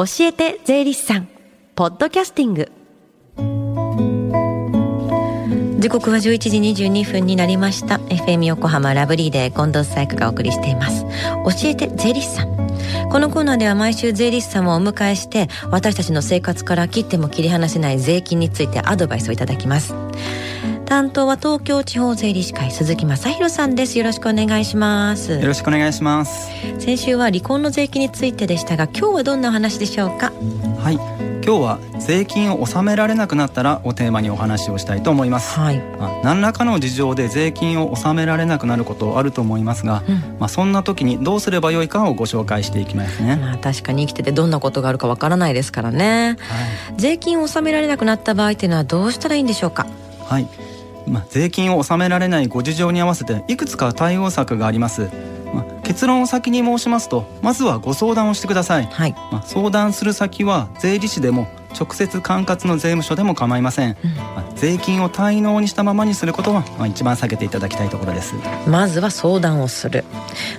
教えて税理士さん。ポッドキャスティング。時刻は11時22分になりました。FM 横浜ラブリーで近藤紗友香がお送りしています。教えて税理士さん。このコーナーでは毎週税理士様をお迎えして私たちの生活から切っても切り離せない税金についてアドバイスをいただきます。担当は東京地方税理士会鈴木正弘さんです。よろしくお願いします。よろしくお願いします。先週は離婚の税金についてでしたが今日はどんなお話でしょうか？はい。今日は税金を納められなくなったらをテーマにお話をしたいと思います、はい、まあ、何らかの事情で税金を納められなくなることあると思いますが、うん、まあそんな時にどうすればよいかをご紹介していきますね、まあ、確かに生きててどんなことがあるかわからないですからね、はい、税金を納められなくなった場合っていうのはどうしたらいいんでしょうか？はいまあ、税金を納められないご事情に合わせていくつか対応策があります。まあ、結論を先に申しますとまずはご相談をしてください、はい、まあ、相談する先は税理士でも直接管轄の税務署でも構いません、うん、まあ、税金を滞納にしたままにすることは、まあ、一番避けていただきたいところです。まずは相談をする、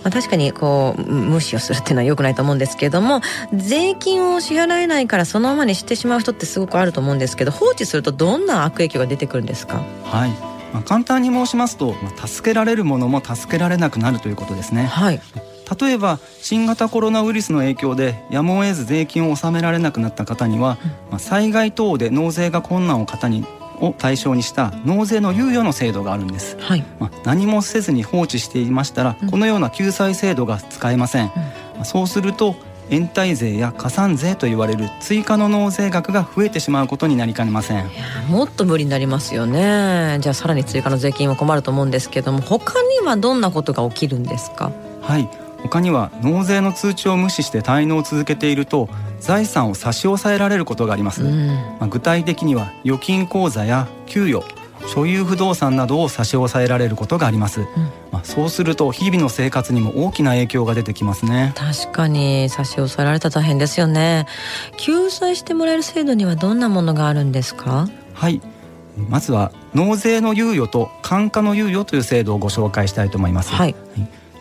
まあ、確かにこう無視をするっていうのは良くないと思うんですけれども税金を支払えないからそのままにしてしまう人ってすごくあると思うんですけど放置するとどんな悪影響が出てくるんですか？はい。まあ、簡単に申しますと、まあ、助けられるものも助けられなくなるということですね。はい、例えば新型コロナウイルスの影響でやむを得ず税金を納められなくなった方には、まあ、災害等で納税が困難を方にを対象にした納税の猶予の制度があるんです、はい、まあ、何もせずに放置していましたら、このような救済制度が使えません、うん、そうすると延滞税や加算税と言われる追加の納税額が増えてしまうことになりかねません。もっと無理になりますよね。じゃあさらに追加の税金は困ると思うんですけども他にはどんなことが起きるんですか？はい他には納税の通知を無視して滞納を続けていると財産を差し押さえられることがあります、うん、まあ、具体的には預金口座や給与所有不動産などを差し押さえられることがあります、うん、まあ、そうすると日々の生活にも大きな影響が出てきますね。確かに差し押さえられたら大変ですよね。救済してもらえる制度にはどんなものがあるんですか？はい。まずは納税の猶予と感化の猶予という制度をご紹介したいと思います、はい、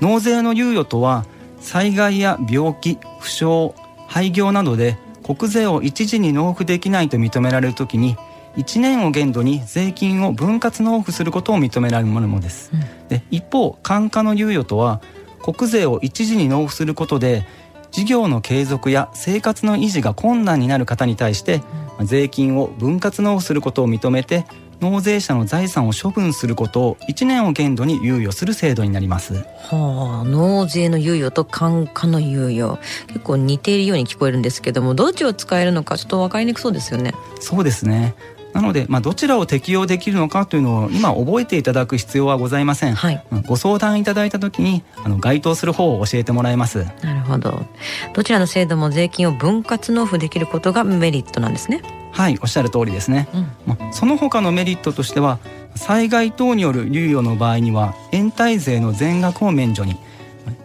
納税の猶予とは災害や病気負傷廃業などで国税を一時に納付できないと認められるときに1年を限度に税金を分割納付することを認められるものです。うん、で一方感化の猶予とは国税を一時に納付することで事業の継続や生活の維持が困難になる方に対して、うん、税金を分割納付することを認めて納税者の財産を処分することを1年を限度に猶予する制度になります。はあ、納税の猶予と感化の猶予結構似ているように聞こえるんですけどもどっちを使えるのかちょっと分かりにくそうですよね。そうですね。なので、まあ、どちらを適用できるのかというのを今覚えていただく必要はございません、はい、ご相談いただいた時にあの該当する方を教えてもらいますなるほどどちらの制度も税金を分割納付できることがメリットなんですねはいおっしゃる通りですね、うん。まあ、その他のメリットとしては災害等による猶予の場合には延滞税の全額を免除に。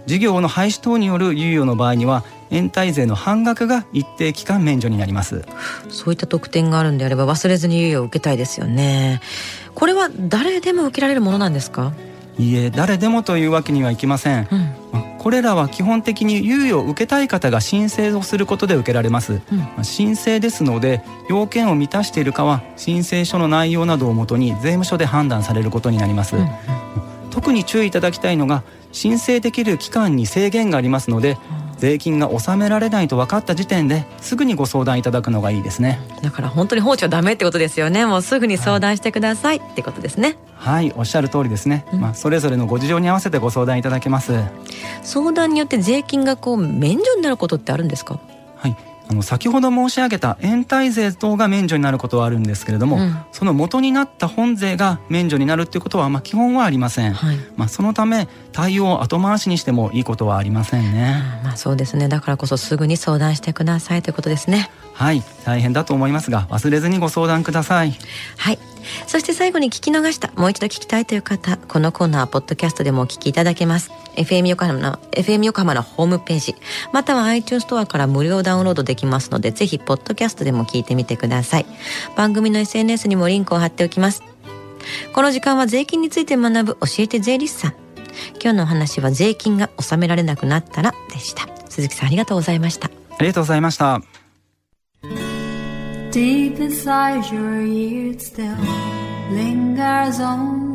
事業の廃止等による猶予の場合には延滞税の半額が一定期間免除になります。そういった特典があるんであれば忘れずに猶予を受けたいですよね。これは誰でも受けられるものなんですか？いいえ誰でもというわけにはいきません、うん、これらは基本的に猶予を受けたい方が申請をすることで受けられます、うん、申請ですので要件を満たしているかは申請書の内容などをもとに税務署で判断されることになります、うん、特に注意いただきたいのが申請できる期間に制限がありますので、税金が納められないと分かった時点ですぐにご相談いただくのがいいですね。だから本当に放置はダメってことですよね。もうすぐに相談してください、はい、ってことですね。はいおっしゃる通りですね、うん、まあそれぞれのご事情に合わせてご相談いただけます。相談によって税金がこう免除になることってあるんですか？はいあの先ほど申し上げた延滞税等が免除になることはあるんですけれども、うん、その元になった本税が免除になるっていうことはまあ基本はありません、はい、まあそのため対応を後回しにしてもいいことはありませんね、まあそうですね。だからこそすぐに相談してくださいということですね。はい。大変だと思いますが忘れずにご相談ください。はい。そして最後に聞き逃したもう一度聞きたいという方このコーナーポッドキャストでもお聞きいただけます FM 横浜の FM 横浜のホームページまたは iTunes ストアから無料ダウンロードできますのでぜひポッドキャストでも聞いてみてください。番組の SNS にもリンクを貼っておきます。この時間は税金について学ぶ教えて税理士さん。今日のお話は税金が納められなくなったらでした。鈴木さんありがとうございました。ありがとうございました。Deep inside your ear still lingers on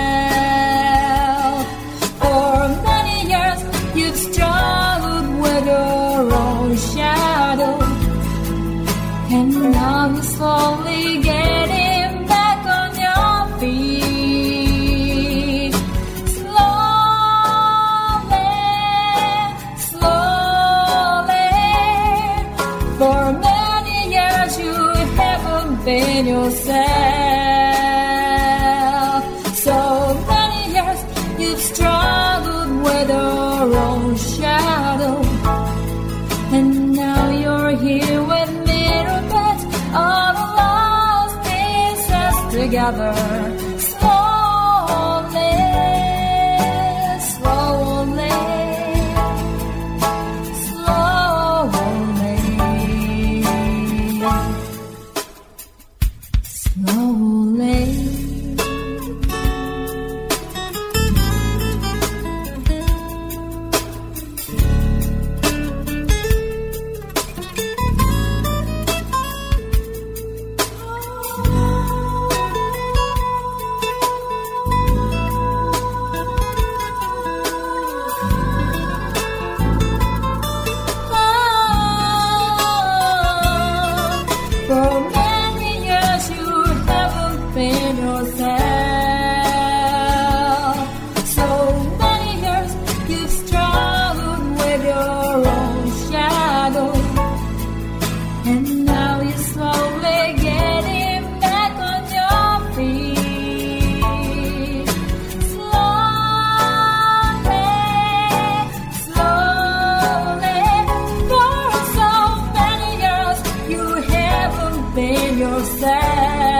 another. been yourself.